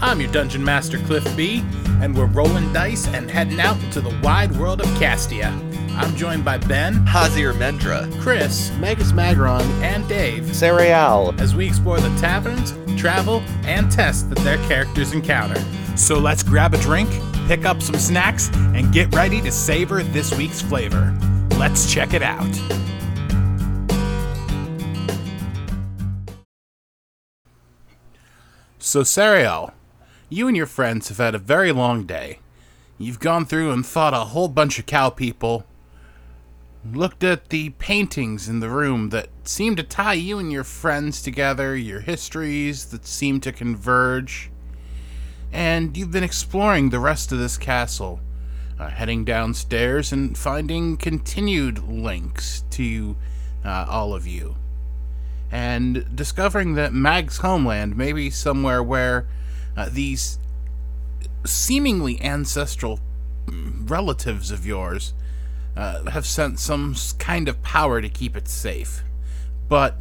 I'm your Dungeon Master Cliff B, and we're rolling dice and heading out into the wide world of Castia. I'm joined by Ben, Hazir Mendra, Chris, Magus Magron, and Dave Cereal. as we explore the taverns, travel, and tests that their characters encounter. So let's grab a drink, pick up some snacks, and get ready to savor this week's flavor. Let's check it out. So, Cereal, you and your friends have had a very long day. You've gone through and fought a whole bunch of cow people, looked at the paintings in the room that seem to tie you and your friends together, your histories that seem to converge, and you've been exploring the rest of this castle, uh, heading downstairs and finding continued links to uh, all of you. And discovering that Mag's homeland may be somewhere where uh, these seemingly ancestral relatives of yours uh, have sent some kind of power to keep it safe. But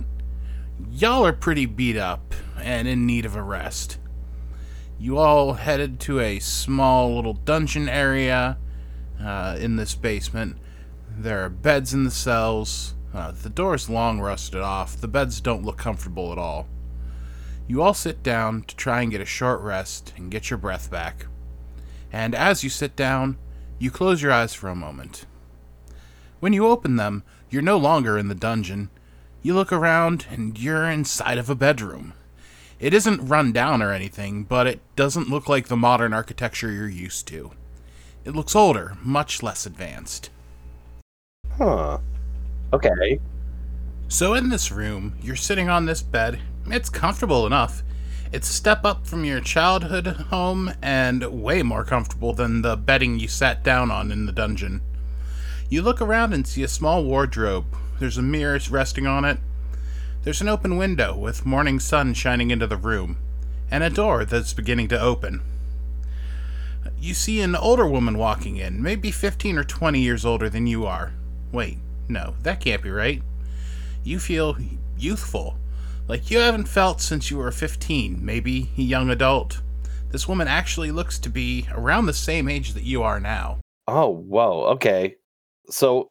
y'all are pretty beat up and in need of a rest. You all headed to a small little dungeon area uh, in this basement. There are beds in the cells. Uh, the door's long rusted off. The beds don't look comfortable at all. You all sit down to try and get a short rest and get your breath back. And as you sit down, you close your eyes for a moment. When you open them, you're no longer in the dungeon. You look around and you're inside of a bedroom. It isn't run down or anything, but it doesn't look like the modern architecture you're used to. It looks older, much less advanced. Huh. Okay. So in this room, you're sitting on this bed. It's comfortable enough. It's a step up from your childhood home and way more comfortable than the bedding you sat down on in the dungeon. You look around and see a small wardrobe. There's a mirror resting on it. There's an open window with morning sun shining into the room, and a door that's beginning to open. You see an older woman walking in, maybe 15 or 20 years older than you are. Wait, no, that can't be right. You feel youthful, like you haven't felt since you were 15, maybe a young adult. This woman actually looks to be around the same age that you are now. Oh, whoa. Okay. So,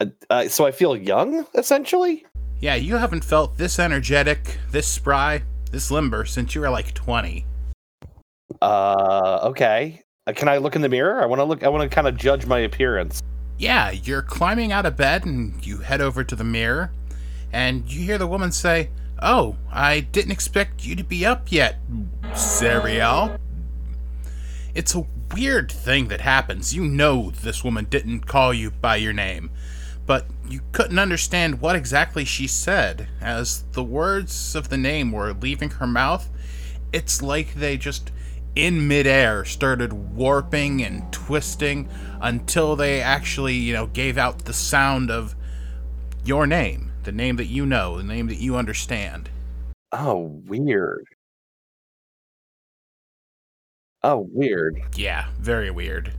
uh, uh, so I feel young, essentially. Yeah, you haven't felt this energetic, this spry, this limber since you were like 20. Uh, okay. Uh, can I look in the mirror? I want to look. I want to kind of judge my appearance. Yeah, you're climbing out of bed and you head over to the mirror, and you hear the woman say, Oh, I didn't expect you to be up yet, Cereal. It's a weird thing that happens. You know this woman didn't call you by your name, but you couldn't understand what exactly she said. As the words of the name were leaving her mouth, it's like they just in midair started warping and twisting until they actually, you know, gave out the sound of your name, the name that you know, the name that you understand. Oh, weird. Oh, weird. Yeah, very weird.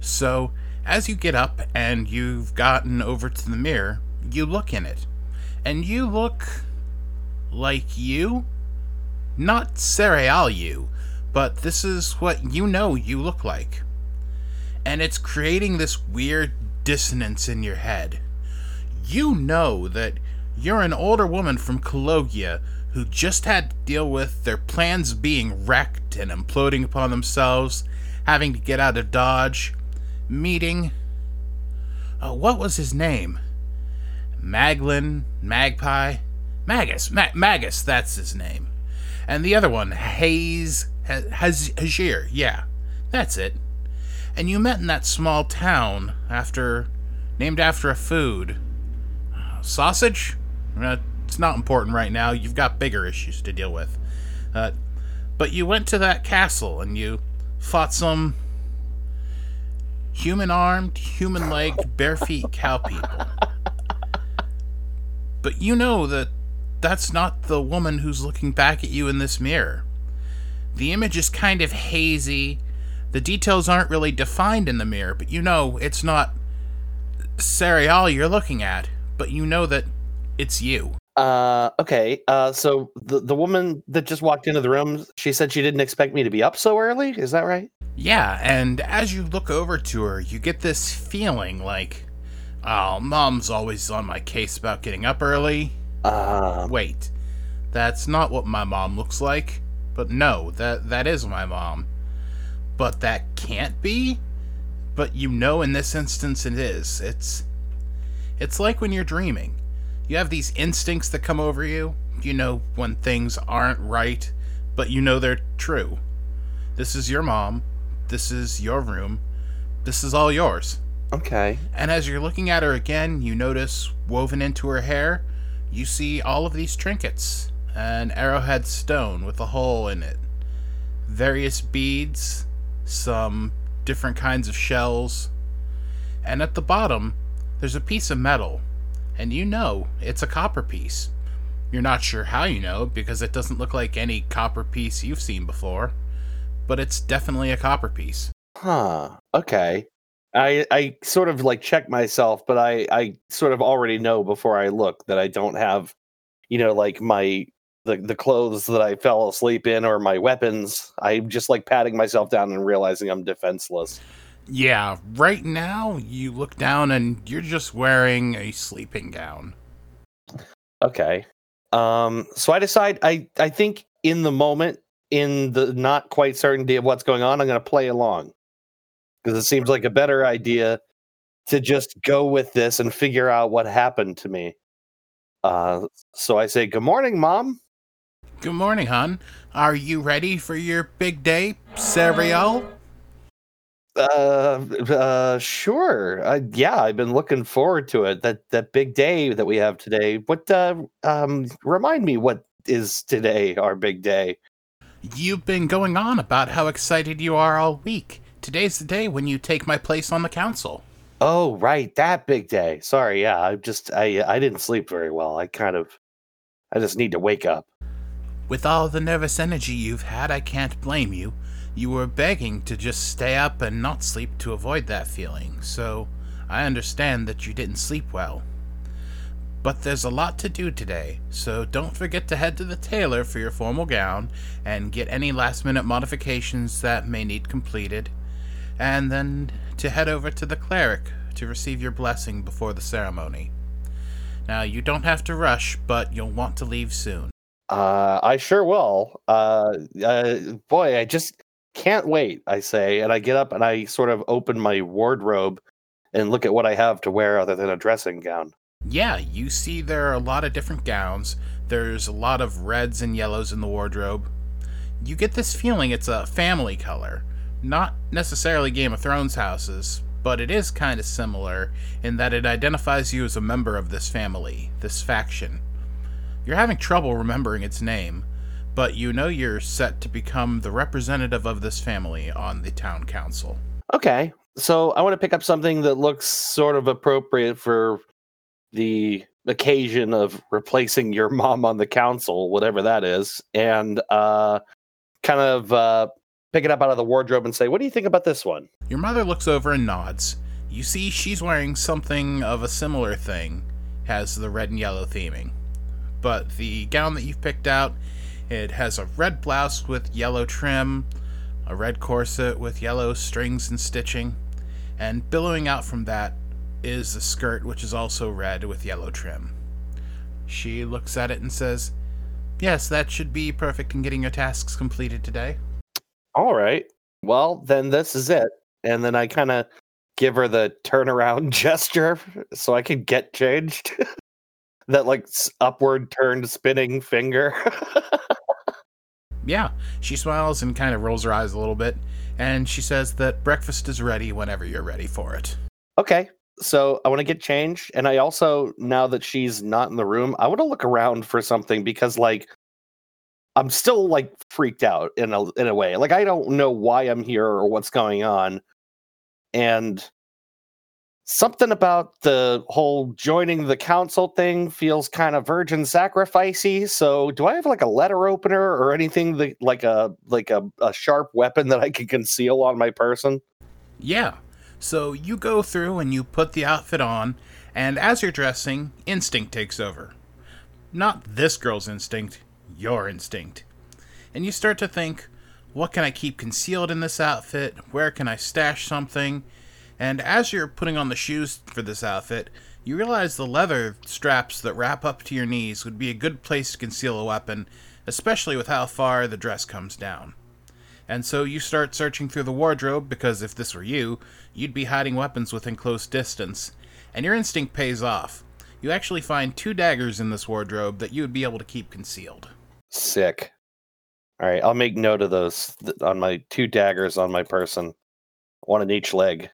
So, as you get up and you've gotten over to the mirror, you look in it. And you look like you? Not Cereal you, but this is what you know you look like. And it's creating this weird dissonance in your head. You know that you're an older woman from Cologia who just had to deal with their plans being wrecked and imploding upon themselves, having to get out of Dodge, meeting. Uh, what was his name? Maglin, Magpie, Magus, Ma- Magus. That's his name. And the other one, Hayes, Ha- Haz- Hajir. Yeah, that's it. And you met in that small town after, named after a food. Sausage? Uh, it's not important right now. You've got bigger issues to deal with. Uh, but you went to that castle and you fought some human armed, human legged, bare feet cow people. But you know that that's not the woman who's looking back at you in this mirror. The image is kind of hazy. The details aren't really defined in the mirror, but you know it's not Cereal you're looking at, but you know that it's you. Uh, okay. Uh, so the the woman that just walked into the room, she said she didn't expect me to be up so early. Is that right? Yeah, and as you look over to her, you get this feeling like, oh, mom's always on my case about getting up early. Uh, Wait, that's not what my mom looks like. But no, that that is my mom. But that can't be. But you know in this instance it is. It's it's like when you're dreaming. You have these instincts that come over you. You know when things aren't right, but you know they're true. This is your mom. This is your room. This is all yours. okay. And as you're looking at her again, you notice woven into her hair, you see all of these trinkets an arrowhead stone with a hole in it, various beads, some different kinds of shells, and at the bottom, there's a piece of metal, and you know it's a copper piece. You're not sure how you know because it doesn't look like any copper piece you've seen before, but it's definitely a copper piece. Huh. Okay. I I sort of like check myself, but I I sort of already know before I look that I don't have, you know, like my the the clothes that I fell asleep in or my weapons. I'm just like patting myself down and realizing I'm defenseless. Yeah, right now you look down and you're just wearing a sleeping gown. Okay. Um so I decide I I think in the moment in the not quite certainty of what's going on, I'm going to play along. Cuz it seems like a better idea to just go with this and figure out what happened to me. Uh so I say, "Good morning, mom." Good morning, hon. Are you ready for your big day, Cereal? Uh, uh, sure. Uh, yeah, I've been looking forward to it. That that big day that we have today. What? Uh, um, remind me what is today our big day? You've been going on about how excited you are all week. Today's the day when you take my place on the council. Oh, right, that big day. Sorry, yeah, I just I I didn't sleep very well. I kind of I just need to wake up. With all the nervous energy you've had, I can't blame you. You were begging to just stay up and not sleep to avoid that feeling, so I understand that you didn't sleep well. But there's a lot to do today, so don't forget to head to the tailor for your formal gown and get any last minute modifications that may need completed, and then to head over to the cleric to receive your blessing before the ceremony. Now, you don't have to rush, but you'll want to leave soon. Uh, I sure will. Uh, uh, boy, I just can't wait. I say, and I get up and I sort of open my wardrobe and look at what I have to wear other than a dressing gown. Yeah, you see there are a lot of different gowns. There's a lot of reds and yellows in the wardrobe. You get this feeling it's a family color. Not necessarily Game of Thrones houses, but it is kind of similar in that it identifies you as a member of this family, this faction. You're having trouble remembering its name, but you know you're set to become the representative of this family on the town council. Okay, so I want to pick up something that looks sort of appropriate for the occasion of replacing your mom on the council, whatever that is, and uh, kind of uh, pick it up out of the wardrobe and say, "What do you think about this one?" Your mother looks over and nods. You see, she's wearing something of a similar thing, has the red and yellow theming. But the gown that you've picked out, it has a red blouse with yellow trim, a red corset with yellow strings and stitching, and billowing out from that is the skirt, which is also red with yellow trim. She looks at it and says, Yes, that should be perfect in getting your tasks completed today. All right. Well, then this is it. And then I kind of give her the turnaround gesture so I can get changed. that like upward turned spinning finger. Yeah, she smiles and kind of rolls her eyes a little bit, and she says that breakfast is ready whenever you're ready for it. okay. So I want to get changed. And I also, now that she's not in the room, I want to look around for something because like I'm still like freaked out in a in a way. Like I don't know why I'm here or what's going on. And something about the whole joining the council thing feels kind of virgin sacrificey. So do I have like a letter opener or anything that like a like a, a sharp weapon that I can conceal on my person? Yeah, so you go through and you put the outfit on, and as you're dressing, instinct takes over. Not this girl's instinct, your instinct. And you start to think, what can I keep concealed in this outfit? Where can I stash something? And as you're putting on the shoes for this outfit, you realize the leather straps that wrap up to your knees would be a good place to conceal a weapon, especially with how far the dress comes down. And so you start searching through the wardrobe because if this were you, you'd be hiding weapons within close distance. And your instinct pays off. You actually find two daggers in this wardrobe that you would be able to keep concealed. Sick. All right, I'll make note of those th- on my two daggers on my person, one in each leg.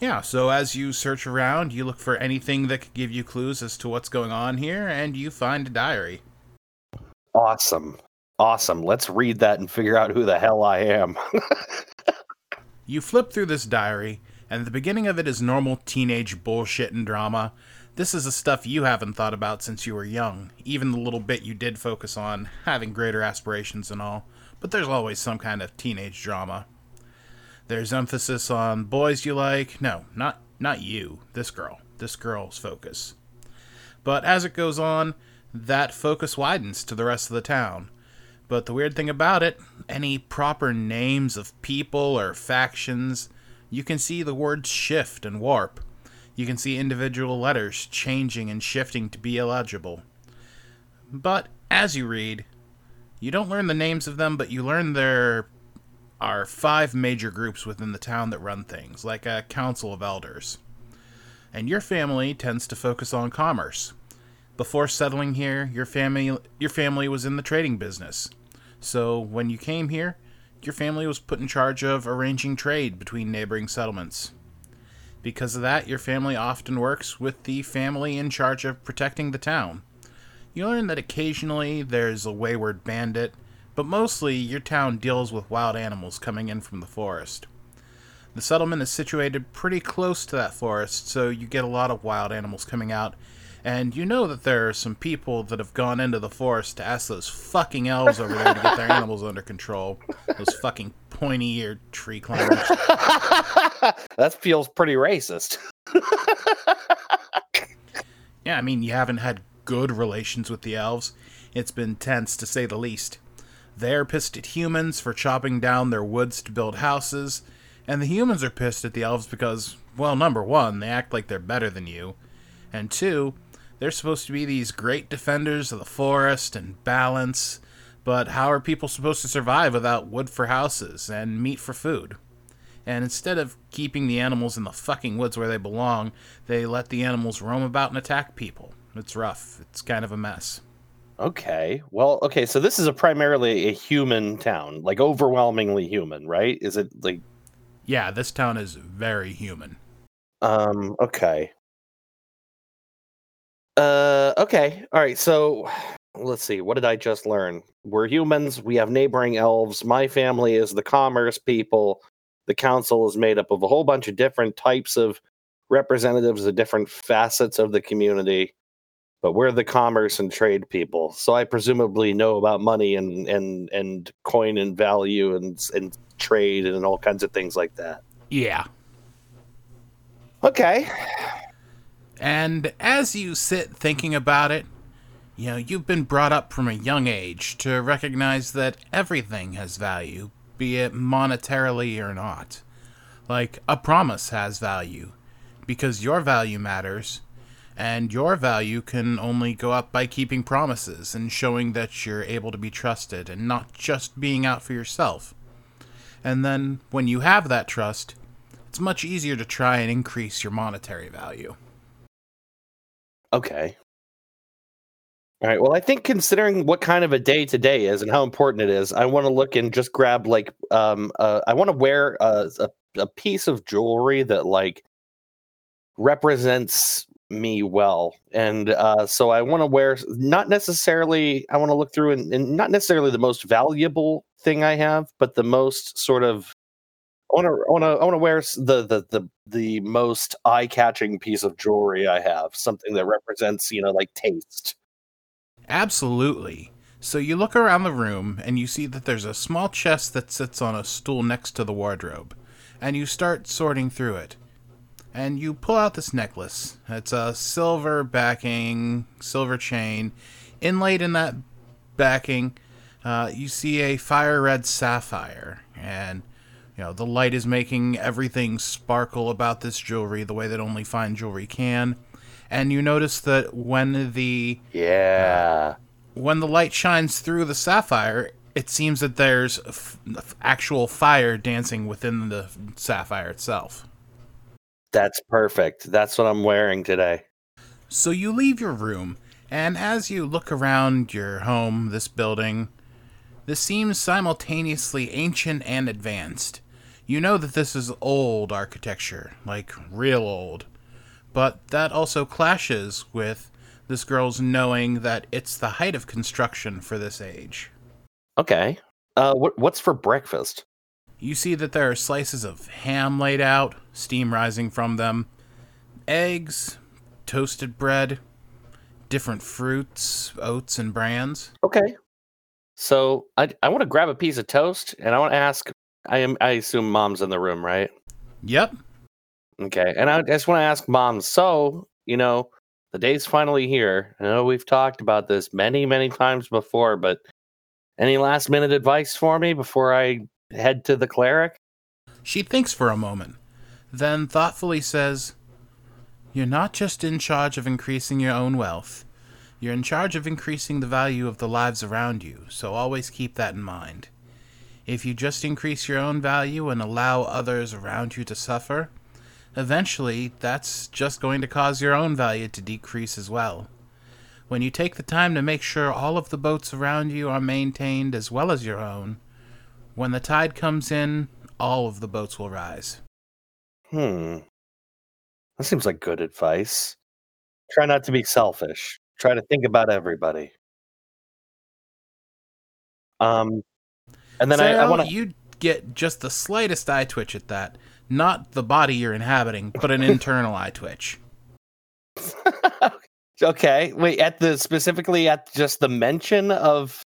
Yeah, so as you search around, you look for anything that could give you clues as to what's going on here, and you find a diary. Awesome. Awesome. Let's read that and figure out who the hell I am. You flip through this diary, and the beginning of it is normal teenage bullshit and drama. This is the stuff you haven't thought about since you were young, even the little bit you did focus on, having greater aspirations and all, but there's always some kind of teenage drama. There's emphasis on boys you like. No, not not you. This girl. This girl's focus. But as it goes on, that focus widens to the rest of the town. But the weird thing about it, any proper names of people or factions, you can see the words shift and warp. You can see individual letters changing and shifting to be illegible. But as you read, you don't learn the names of them, but you learn there are five major groups within the town that run things, like a council of elders. And your family tends to focus on commerce. Before settling here, your family your family was in the trading business. So when you came here, your family was put in charge of arranging trade between neighboring settlements. Because of that, your family often works with the family in charge of protecting the town. You learn that occasionally there's a wayward bandit, but mostly your town deals with wild animals coming in from the forest. The settlement is situated pretty close to that forest, so you get a lot of wild animals coming out, and you know that there are some people that have gone into the forest to ask those fucking elves over there to get their animals under control. Those fucking pointy eared tree climbers. that feels pretty racist. Yeah, I mean, you haven't had good relations with the elves. It's been tense, to say the least. They're pissed at humans for chopping down their woods to build houses, and the humans are pissed at the elves because, well, number one, they act like they're better than you, and two, they're supposed to be these great defenders of the forest and balance, but how are people supposed to survive without wood for houses and meat for food? And instead of keeping the animals in the fucking woods where they belong, they let the animals roam about and attack people. It's rough. It's kind of a mess. Okay. Well, okay, so this is a primarily a human town, like overwhelmingly human, right? Is it like Yeah, this town is very human. um okay. Uh okay. All right. So let's see. What did I just learn? We're humans, we have neighboring elves. My family is the commerce people. The council is made up of a whole bunch of different types of representatives of different facets of the community. But we're the commerce and trade people. So I presumably know about money and and and coin and value and and trade and all kinds of things like that. Yeah. Okay. And as you sit thinking about it, you know, you've been brought up from a young age to recognize that everything has value, be it monetarily or not. Like, a promise has value, because your value matters, and your value can only go up by keeping promises and showing that you're able to be trusted and not just being out for yourself. And then, when you have that trust, it's much easier to try and increase your monetary value. Okay. All right. Well, I think considering what kind of a day today is and how important it is, I want to look and just grab like um uh, I want to wear a, a a piece of jewelry that like represents me well, and uh, so I want to wear not necessarily I want to look through and, and not necessarily the most valuable thing I have, but the most sort of I want to I want to I want to wear the the the the most eye catching piece of jewelry I have, something that represents you know like taste. Absolutely. So you look around the room and you see that there's a small chest that sits on a stool next to the wardrobe, and you start sorting through it. And you pull out this necklace. It's a silver backing, silver chain. Inlaid in that backing, uh, you see a fire red sapphire, and you know the light is making everything sparkle about this jewelry the way that only fine jewelry can. And you notice that when the Yeah. when the light shines through the sapphire, it seems that there's f- actual fire dancing within the sapphire itself. That's perfect. That's what I'm wearing today. So you leave your room, and as you look around your home, this building, this seems simultaneously ancient and advanced. You know that this is old architecture, like real old. But that also clashes with this girl's knowing that it's the height of construction for this age. Okay. Uh, what what's for breakfast? You see that there are slices of ham laid out, steam rising from them, eggs, toasted bread, different fruits, oats, and brands. Okay. So I I want to grab a piece of toast and I want to ask. I am I assume mom's in the room, right? Yep, Okay. And I just want to ask mom. So you know, the day's finally here. I know we've talked about this many many times before, but any last minute advice for me before I head to the cleric? She thinks for a moment, then thoughtfully says, You're not just in charge of increasing your own wealth, you're in charge of increasing the value of the lives around you, so always keep that in mind. If you just increase your own value and allow others around you to suffer, eventually that's just going to cause your own value to decrease as well. When you take the time to make sure all of the boats around you are maintained as well as your own, when the tide comes in, all of the boats will rise. Hmm. That seems like good advice. Try not to be selfish. Try to think about everybody. Um, and then I, I want to. you get just the slightest eye twitch at that. Not the body you're inhabiting, but an internal eye twitch. okay, wait. At the specifically at just the mention of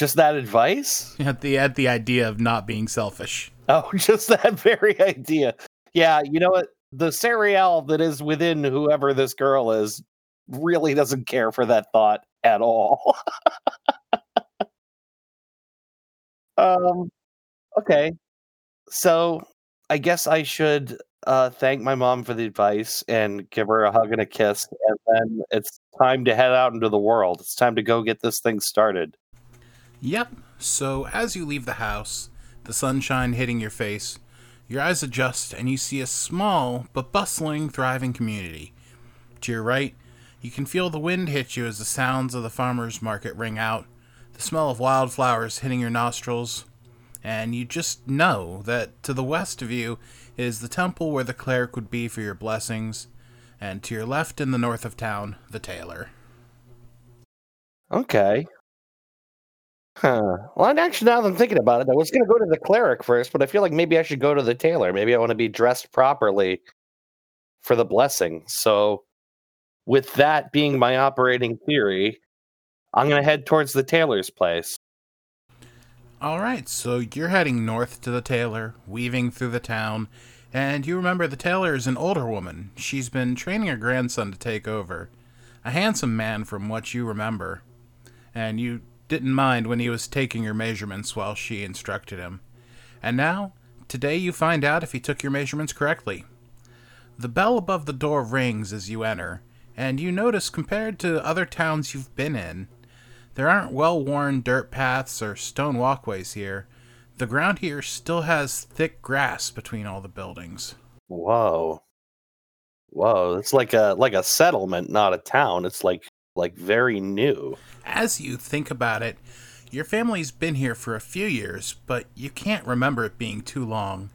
just that advice. At the at the idea of not being selfish. Oh, just that very idea. Yeah, you know what? The cereal that is within whoever this girl is really doesn't care for that thought at all. um okay. So I guess I should uh thank my mom for the advice and give her a hug and a kiss and then it's time to head out into the world. It's time to go get this thing started. Yep. So as you leave the house, the sunshine hitting your face, your eyes adjust and you see a small but bustling, thriving community. To your right, you can feel the wind hit you as the sounds of the farmer's market ring out, the smell of wildflowers hitting your nostrils, and you just know that to the west of you is the temple where the cleric would be for your blessings, and to your left in the north of town, the tailor. Okay. Huh. Well, and actually, now that I'm thinking about it, I was going to go to the cleric first, but I feel like maybe I should go to the tailor. Maybe I want to be dressed properly for the blessing. So, with that being my operating theory, I'm going to head towards the tailor's place. All right, so you're heading north to the tailor, weaving through the town, and you remember the tailor is an older woman. She's been training her grandson to take over. A handsome man, from what you remember. And you didn't mind when he was taking your measurements while she instructed him. And now, today you find out if he took your measurements correctly. The bell above the door rings as you enter, and you notice compared to other towns you've been in, there aren't well worn dirt paths or stone walkways here. The ground here still has thick grass between all the buildings. Whoa. Whoa, it's like a like a settlement, not a town. It's like like very new. As you think about it, your family's been here for a few years, but you can't remember it being too long.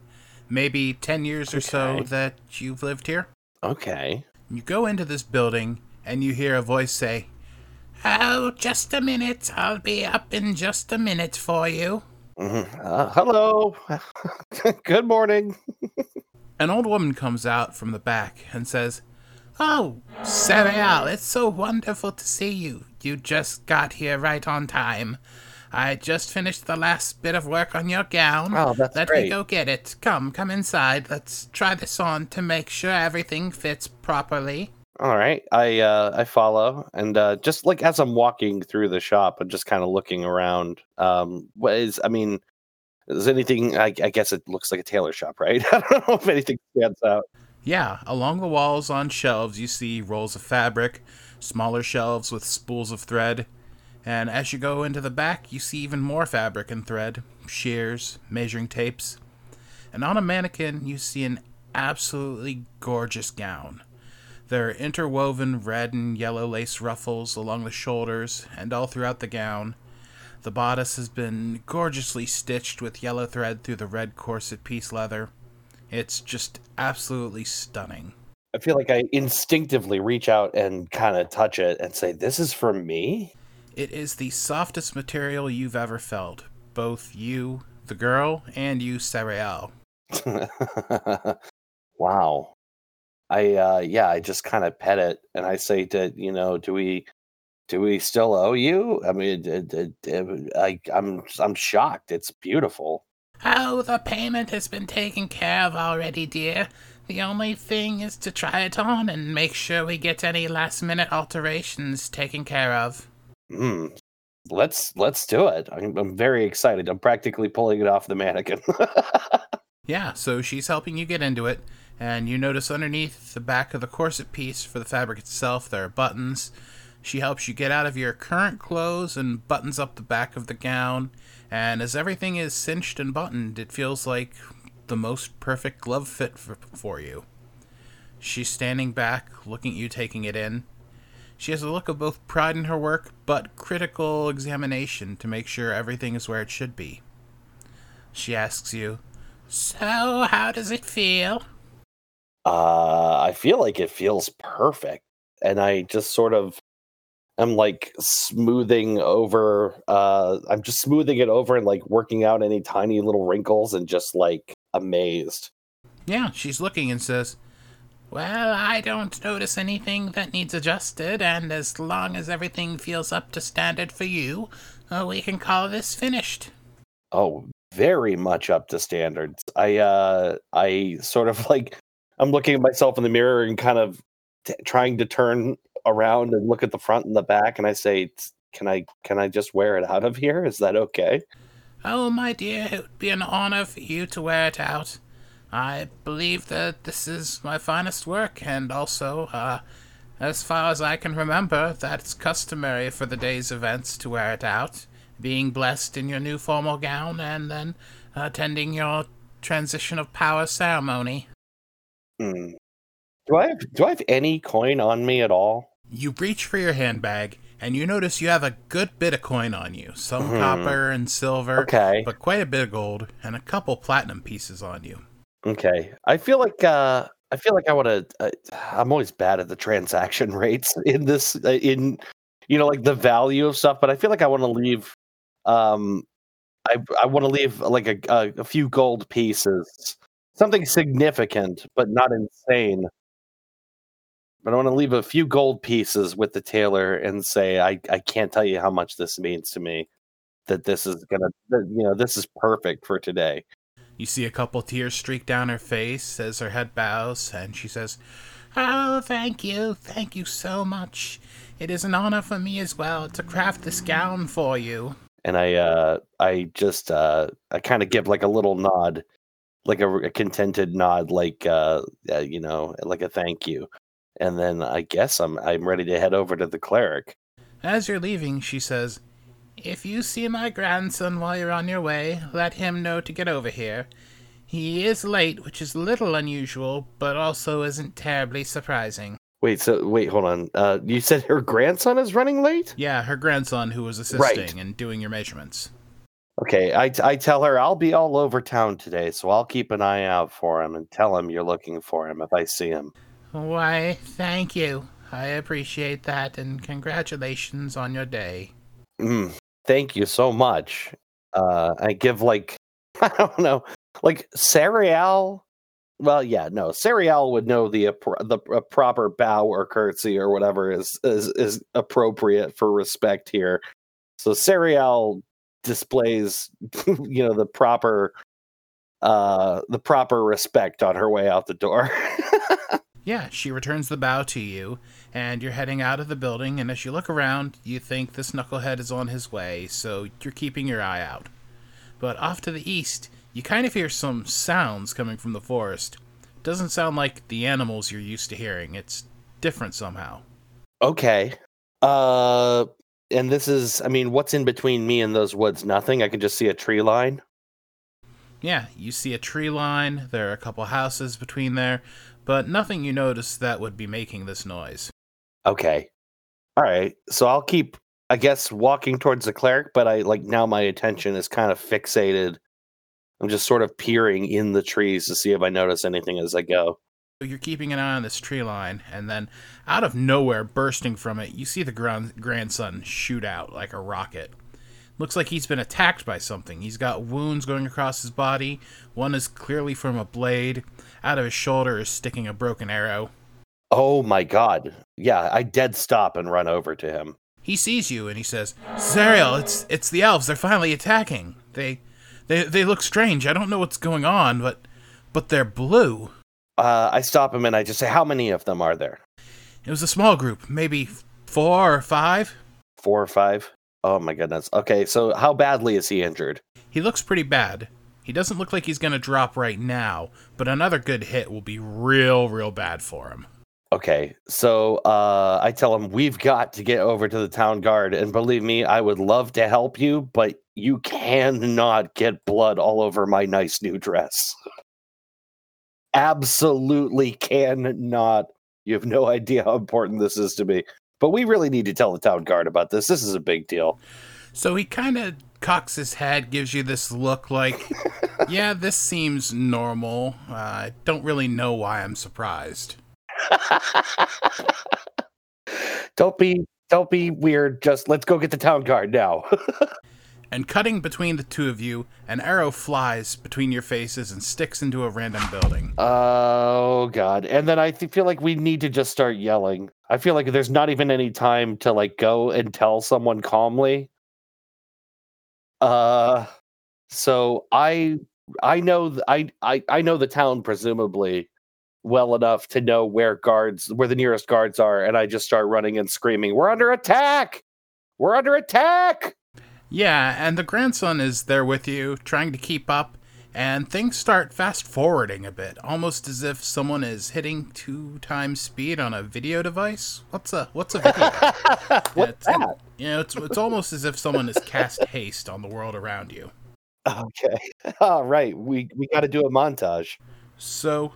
Maybe 10 years or so that you've lived here? Okay. You go into this building and you hear a voice say, Oh, just a minute. I'll be up in just a minute for you. Mhm. Uh, hello. Good morning. An old woman comes out from the back and says, Oh, Samuel, it's so wonderful to see you. You just got here right on time. I just finished the last bit of work on your gown. Oh, that's Let me go get it. Come, come inside. Let's try this on to make sure everything fits properly. All right, I uh, I follow, and uh, just like as I'm walking through the shop, and just kind of looking around. Um, what is? I mean, is anything? I, I guess it looks like a tailor shop, right? I don't know if anything stands out. Yeah, along the walls on shelves, you see rolls of fabric, smaller shelves with spools of thread, and as you go into the back, you see even more fabric and thread, shears, measuring tapes. And on a mannequin, you see an absolutely gorgeous gown. There are interwoven red and yellow lace ruffles along the shoulders and all throughout the gown. The bodice has been gorgeously stitched with yellow thread through the red corset piece leather. It's just absolutely stunning. I feel like I instinctively reach out and kind of touch it and say, "This is for me." It is the softest material you've ever felt, both you, the girl, and you, Cereal. wow. I uh yeah, I just kind of pet it and I say to, you know, do we do we still owe you? I mean, I I'm I'm shocked. It's beautiful. Oh, the payment has been taken care of already, dear. The only thing is to try it on and make sure we get any last minute alterations taken care of. Hmm. Let's let's do it. I'm, I'm very excited. I'm practically pulling it off the mannequin. yeah, so she's helping you get into it, and you notice underneath the back of the corset piece for the fabric itself there are buttons. She helps you get out of your current clothes and buttons up the back of the gown. And as everything is cinched and buttoned, it feels like the most perfect glove fit for, for you. She's standing back, looking at you taking it in. She has a look of both pride in her work, but critical examination to make sure everything is where it should be. She asks you, So, how does it feel? Uh, I feel like it feels perfect. And I just sort of am like smoothing over, uh, I'm just smoothing it over and like working out any tiny little wrinkles and just like amazed. Yeah, she's looking and says, well, I don't notice anything that needs adjusted, and as long as everything feels up to standard for you, uh, we can call this finished. Oh, very much up to standards. I uh I sort of like I'm looking at myself in the mirror and kind of t- trying to turn around and look at the front and the back and I say can I can I just wear it out of here? Is that okay? Oh, my dear, it would be an honor for you to wear it out. I believe that this is my finest work, and also, uh, as far as I can remember, that it's customary for the day's events to wear it out, being blessed in your new formal gown, and then attending your transition of power ceremony. Hmm. Do I have, do I have any coin on me at all? You reach for your handbag, and you notice you have a good bit of coin on you. Some hmm. copper and silver, okay. but quite a bit of gold, and a couple platinum pieces on you. Okay. I feel like uh I feel like I want to. Uh, I'm always bad at the transaction rates in this, uh, in you know, like the value of stuff. But I feel like I want to leave. Um, I I want to leave like a, a, a few gold pieces, something significant but not insane. But I want to leave a few gold pieces with the tailor and say I I can't tell you how much this means to me. That this is gonna, you know, this is perfect for today. You see a couple tears streak down her face as her head bows, and she says, Oh, thank you, thank you so much. It is an honor for me as well to craft this gown for you. And I, uh, I just, uh, I kind of give like a little nod, like a, a contented nod, like, uh, uh, you know, like a thank you. And then I guess I'm, I'm ready to head over to the cleric. As you're leaving, she says, if you see my grandson while you're on your way, let him know to get over here. He is late, which is a little unusual, but also isn't terribly surprising. Wait, so wait, hold on. Uh, you said her grandson is running late? Yeah, her grandson who was assisting right. and doing your measurements. Okay, I, I tell her I'll be all over town today, so I'll keep an eye out for him and tell him you're looking for him if I see him. Why, thank you. I appreciate that, and congratulations on your day. Mm, thank you so much. Uh, I give like I don't know, like Cereal. Well, yeah, no, Cereal would know the the proper bow or curtsy or whatever is is is appropriate for respect here. So Cereal displays, you know, the proper uh the proper respect on her way out the door. Yeah, she returns the bow to you, and you're heading out of the building, and as you look around, you think this knucklehead is on his way, so you're keeping your eye out. But off to the east, you kind of hear some sounds coming from the forest. Doesn't sound like the animals you're used to hearing. It's different somehow. Okay. Uh and this is I mean, what's in between me and those woods? Nothing. I can just see a tree line. Yeah, you see a tree line, there are a couple houses between there, but nothing you notice that would be making this noise. Okay. All right. So I'll keep I guess walking towards the cleric, but I like now my attention is kind of fixated. I'm just sort of peering in the trees to see if I notice anything as I go. You're keeping an eye on this tree line, and then out of nowhere, bursting from it, you see the grand- grandson shoot out like a rocket. Looks like he's been attacked by something. He's got wounds going across his body. One is clearly from a blade. Out of his shoulder is sticking a broken arrow. Oh my god. Yeah, I dead stop and run over to him. He sees you and he says, "Zariel, it's it's the elves. They're finally attacking. They they they look strange. I don't know what's going on, but but they're blue." Uh, I stop him and I just say, "How many of them are there?" It was a small group, maybe four or five. Four or five. Oh my goodness. Okay, so how badly is he injured? He looks pretty bad. He doesn't look like he's going to drop right now, but another good hit will be real, real bad for him. Okay, so uh, I tell him we've got to get over to the town guard, and believe me, I would love to help you, but you cannot get blood all over my nice new dress. Absolutely cannot. You have no idea how important this is to me. But we really need to tell the town guard about this. This is a big deal. So he kind of cocks his head, gives you this look like, yeah, this seems normal. I uh, don't really know why I'm surprised. don't be don't be weird. Just let's go get the town guard now. and cutting between the two of you, an arrow flies between your faces and sticks into a random building. Oh god. And then I th- feel like we need to just start yelling. I feel like there's not even any time to like go and tell someone calmly. Uh so I I know th- I I I know the town presumably well enough to know where guards where the nearest guards are and I just start running and screaming, "We're under attack! We're under attack!" Yeah, and the grandson is there with you, trying to keep up, and things start fast forwarding a bit, almost as if someone is hitting two times speed on a video device. What's a what's a video? what's yeah, that? You know, it's it's almost as if someone has cast haste on the world around you. Okay. All right. We we got to do a montage. So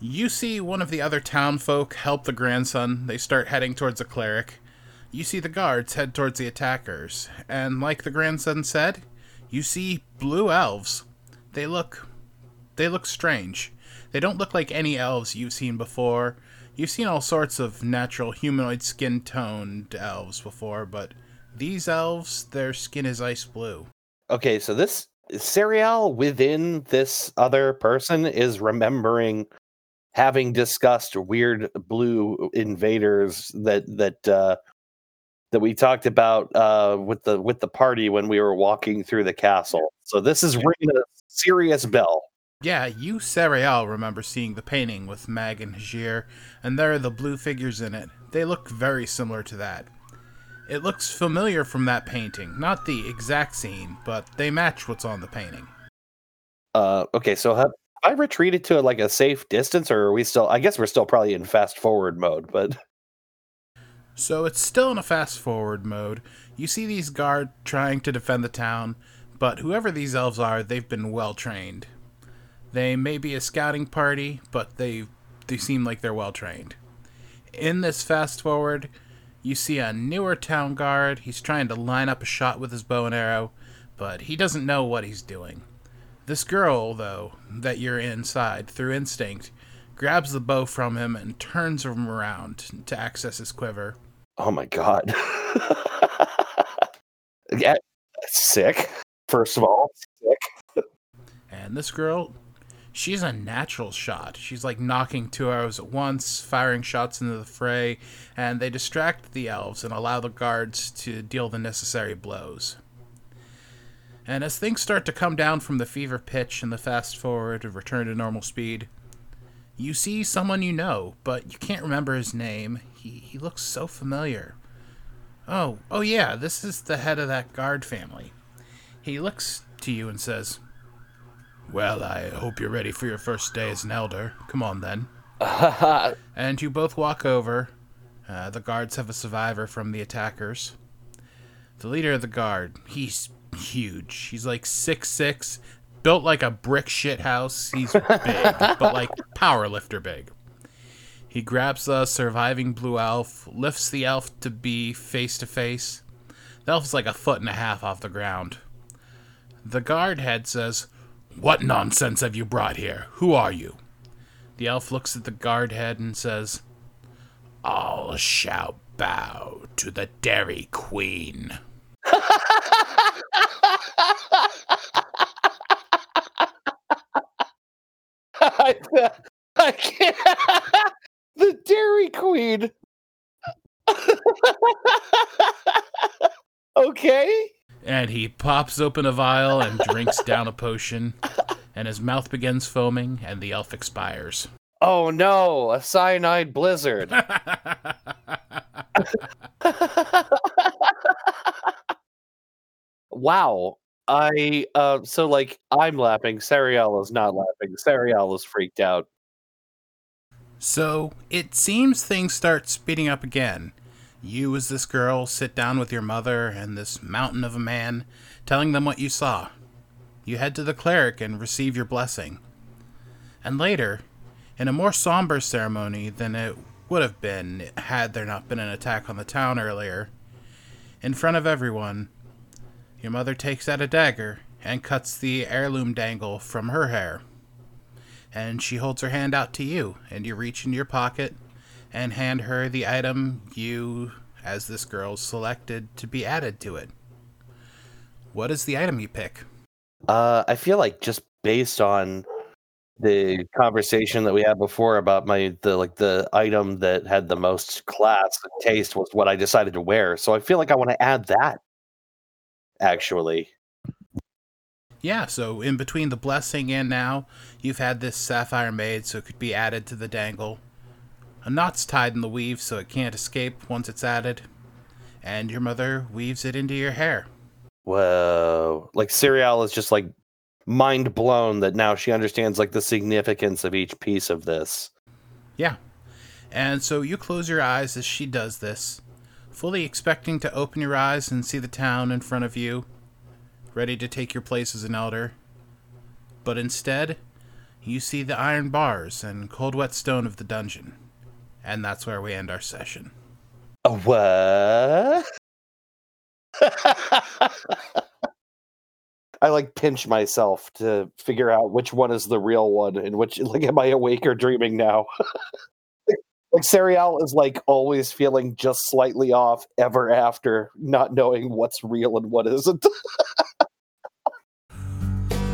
you see one of the other town folk help the grandson. They start heading towards the cleric. You see the guards head towards the attackers. And like the grandson said, you see blue elves. They look they look strange. They don't look like any elves you've seen before. You've seen all sorts of natural humanoid skin toned elves before, but these elves, their skin is ice blue. Okay, so this Cereal within this other person is remembering having discussed weird blue invaders that that uh, that we talked about uh, with the with the party when we were walking through the castle. So this is ringing a serious bell. Yeah, you, Cereal, remember seeing the painting with Mag and Hajir, and there are the blue figures in it. They look very similar to that. It looks familiar from that painting. Not the exact scene, but they match what's on the painting. Uh, okay, so have I retreated to like a safe distance, or are we still? I guess we're still probably in fast forward mode, but. So it's still in a fast forward mode. You see these guards trying to defend the town, but whoever these elves are, they've been well trained. They may be a scouting party, but they they seem like they're well trained. In this fast forward, you see a newer town guard. He's trying to line up a shot with his bow and arrow, but he doesn't know what he's doing. This girl, though, that you're inside through instinct, grabs the bow from him and turns him around to access his quiver. Oh my god. yeah, sick. First of all, sick. and this girl, she's a natural shot. She's like knocking two arrows at once, firing shots into the fray, and they distract the elves and allow the guards to deal the necessary blows. And as things start to come down from the fever pitch and the fast forward and return to normal speed, You see someone you know, but you can't remember his name. He, he looks so familiar. Oh, oh yeah, this is the head of that guard family. He looks to you and says, Well, I hope you're ready for your first day as an elder. Come on then. and you both walk over. Uh, the guards have a survivor from the attackers. The leader of the guard, he's huge. He's like six six, built like a brick shit house. He's big, but like power lifter big. He grabs the surviving blue elf, lifts the elf to be face to face. The elf's like a foot and a half off the ground. The guard head says, What nonsense have you brought here? Who are you? The elf looks at the guard head and says, All shall bow to the Dairy Queen. I, I can't. The Dairy Queen. okay. And he pops open a vial and drinks down a potion, and his mouth begins foaming, and the elf expires. Oh no, a cyanide blizzard. wow. I uh so like I'm laughing, Cereal is not laughing. Cereal is freaked out. So it seems things start speeding up again. You, as this girl, sit down with your mother and this mountain of a man, telling them what you saw. You head to the cleric and receive your blessing. And later, in a more somber ceremony than it would have been had there not been an attack on the town earlier, in front of everyone, your mother takes out a dagger and cuts the heirloom dangle from her hair and she holds her hand out to you, and you reach into your pocket and hand her the item you, as this girl, selected to be added to it. What is the item you pick? Uh, I feel like just based on the conversation that we had before about my the like the item that had the most class and taste was what I decided to wear. So I feel like I want to add that. Actually, yeah, so in between the blessing and now, you've had this sapphire made so it could be added to the dangle. A knot's tied in the weave so it can't escape once it's added. And your mother weaves it into your hair. Whoa. Like Cereal is just like mind blown that now she understands like the significance of each piece of this. Yeah. And so you close your eyes as she does this, fully expecting to open your eyes and see the town in front of you ready to take your place as an elder. But instead, you see the iron bars and cold wet stone of the dungeon. And that's where we end our session. A what? I like pinch myself to figure out which one is the real one and which like am I awake or dreaming now? like Cereal is like always feeling just slightly off ever after not knowing what's real and what isn't.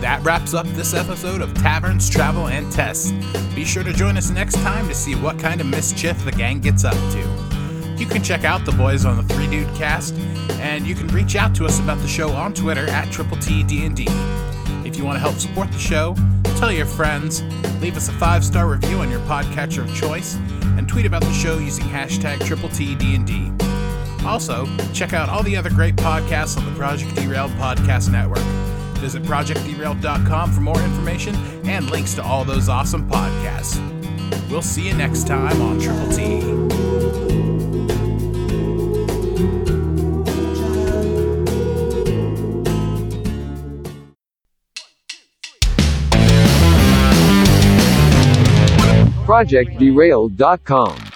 that wraps up this episode of Taverns, Travel, and Tests. Be sure to join us next time to see what kind of mischief the gang gets up to. You can check out the boys on the Three Dude Cast, and you can reach out to us about the show on Twitter at Triple T D&D. If you want to help support the show, tell your friends, leave us a five star review on your podcatcher of choice, and tweet about the show using hashtag Triple T D&D. Also, check out all the other great podcasts on the Project Derailed Podcast Network. Visit ProjectDerailed.com for more information and links to all those awesome podcasts. We'll see you next time on Triple T. ProjectDerailed.com